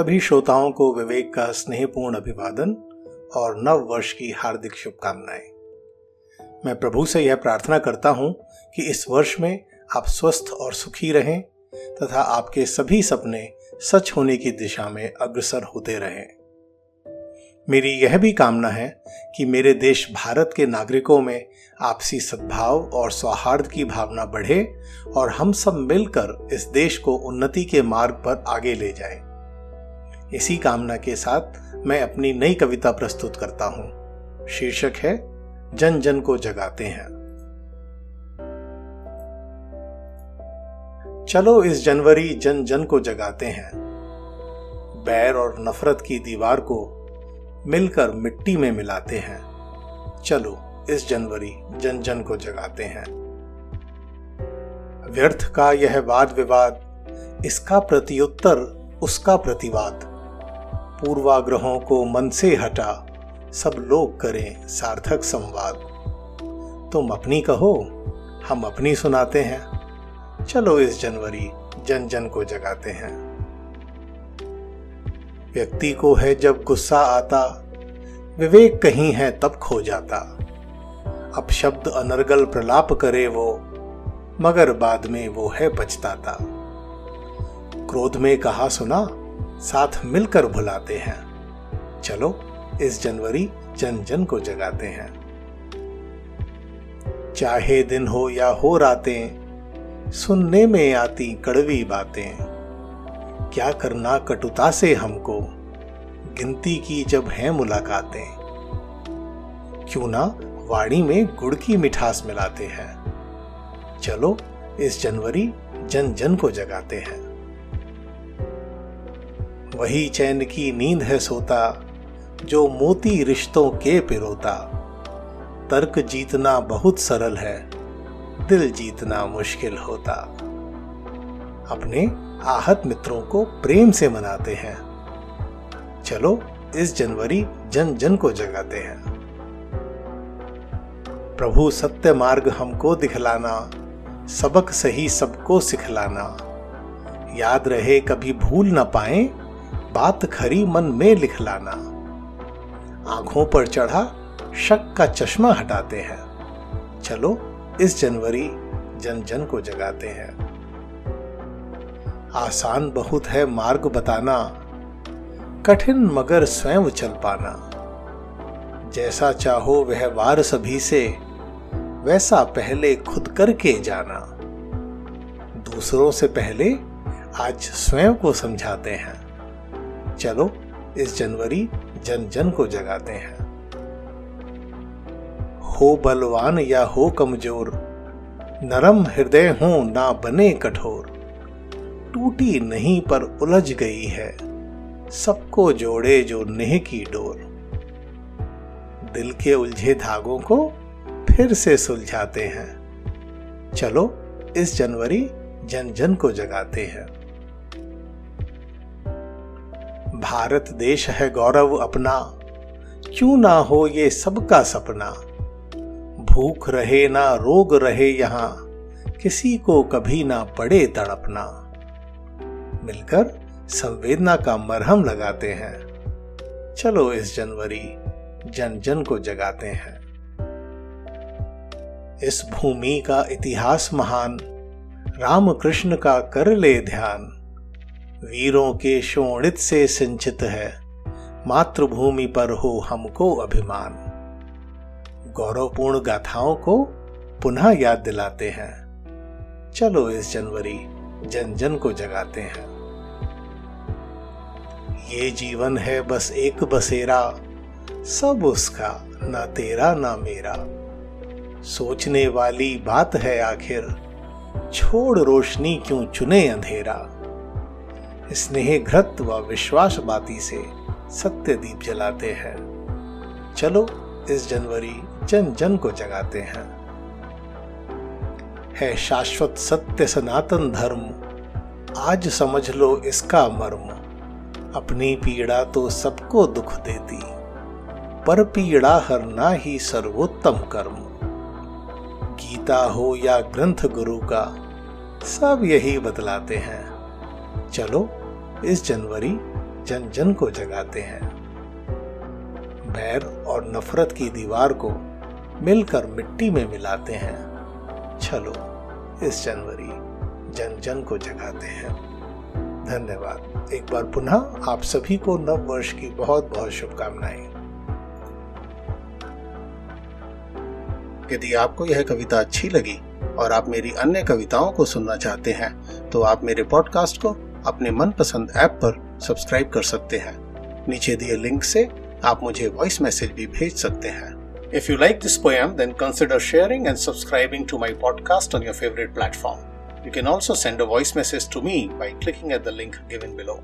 सभी श्रोताओं को विवेक का स्नेहपूर्ण अभिवादन और नव वर्ष की हार्दिक शुभकामनाएँ मैं प्रभु से यह प्रार्थना करता हूँ कि इस वर्ष में आप स्वस्थ और सुखी रहें तथा आपके सभी सपने सच होने की दिशा में अग्रसर होते रहें मेरी यह भी कामना है कि मेरे देश भारत के नागरिकों में आपसी सद्भाव और सौहार्द की भावना बढ़े और हम सब मिलकर इस देश को उन्नति के मार्ग पर आगे ले जाएँ। इसी कामना के साथ मैं अपनी नई कविता प्रस्तुत करता हूँ। शीर्षक है, जन जन को जगाते हैं। चलो इस जनवरी जन जन को जगाते हैं। बैर और नफरत की दीवार को मिलकर मिट्टी में मिलाते हैं। चलो इस जनवरी जन जन को जगाते हैं। व्यर्थ का यह वाद विवाद, इसका प्रत्युत्तर, उसका प्रतिवाद। पूर्वाग्रहों को मन से हटा, सब लोग करें सार्थक संवाद। तुम अपनी कहो, हम अपनी सुनाते हैं। चलो इस जनवरी, जन जन को जगाते हैं। व्यक्ति को है जब गुस्सा आता, विवेक कहीं है तब खो जाता। अब शब्द अनर्गल प्रलाप करे वो, मगर बाद में वो है पछताता। क्रोध में कहा सुना साथ मिलकर भुलाते हैं। चलो, इस जनवरी जन जन को जगाते हैं। चाहे दिन हो या हो रातें, सुनने में आती कड़वी बातें। क्या करना कटुता से हमको, गिनती की जब है मुलाकातें। क्यों ना वाणी में गुड़ की मिठास मिलाते हैं। चलो, इस जनवरी जन जन को जगाते हैं। वही चैन की नींद है सोता, जो मोती रिश्तों के पिरोता। तर्क जीतना बहुत सरल है, दिल जीतना मुश्किल होता। अपने आहत मित्रों को प्रेम से मनाते हैं। चलो, इस जनवरी जन जन को जगाते हैं। प्रभु, सत्य मार्ग हमको दिखलाना, सबक सही सबको सिखलाना। याद रहे, कभी भूल ना पाए बात खरी मन में लिख लाना। आँखों पर चढ़ा, शक का चश्मा हटाते हैं। चलो, इस जनवरी जन जन को जगाते हैं। आसान बहुत है मार्ग बताना, कठिन मगर स्वयं चल पाना। जैसा चाहो वह वार सभी से, वैसा पहले खुद करके जाना। दूसरों से पहले आज स्वयं को समझाते हैं। चलो, इस जनवरी जन जन को जगाते हैं। हो बलवान या हो कमज़ोर, नरम हृदय हो ना बने कठोर। टूटी नहीं पर उलझ गई है, सबको जोड़े जो नेह की डोर। दिल के उलझे धागों को फिर से सुलझाते हैं। चलो, इस जनवरी जन जन को जगाते हैं। भारत देश है गौरव अपना। क्यों ना हो ये सबका सपना? भूख रहे ना रोग रहे यहाँ, किसी को कभी ना पड़े तड़पना। मिलकर संवेदना का मरहम लगाते हैं। चलो इस जनवरी, जन जन को जगाते हैं। इस भूमि का इतिहास महान राम कृष्ण का कर ले ध्यान। वीरों के शोणित से सिंचित है। मातृभूमि पर हो हमको अभिमान। गौरवपूर्ण गाथाओं को पुनः याद दिलाते हैं। चलो इस जनवरी जन जन को जगाते हैं। ये जीवन है बस एक बसेरा, सब उसका, ना तेरा ना मेरा। सोचने वाली बात है आखिर, छोड़ रोशनी क्यों चुने अंधेरा? स्नेह घृत व विश्वास बाती से सत्य दीप जलाते हैं। चलो, इस जनवरी जन जन को जगाते हैं। है शाश्वत सत्य सनातन धर्म, आज समझ लो इसका मर्म। अपनी पीड़ा तो सबको दुख देती, पर पीड़ा हरना ही सर्वोत्तम कर्म। गीता हो या ग्रंथ गुरु का, सब यही बतलाते हैं। चलो इस जनवरी जन जन को जगाते हैं। बैर और नफरत की दीवार को मिलकर मिट्टी में मिलाते हैं। चलो, इस जनवरी जन जन को जगाते हैं। धन्यवाद। एक बार पुनः आप सभी को नव वर्ष की बहुत बहुत शुभकामनाएँ। यदि आपको यह कविता अच्छी लगी और आप मेरी अन्य कविताओं को सुनना चाहते हैं तो आप मेरे पॉडकास्ट को अपने मन पसंद ऐप पर सब्सक्राइब कर सकते हैं। नीचे दिए लिंक से आप मुझे वॉइस मैसेज भी भेज सकते हैं। If you like this poem then consider sharing and subscribing to my podcast on your favourite platform you can also send a voice message to me by clicking at the link given below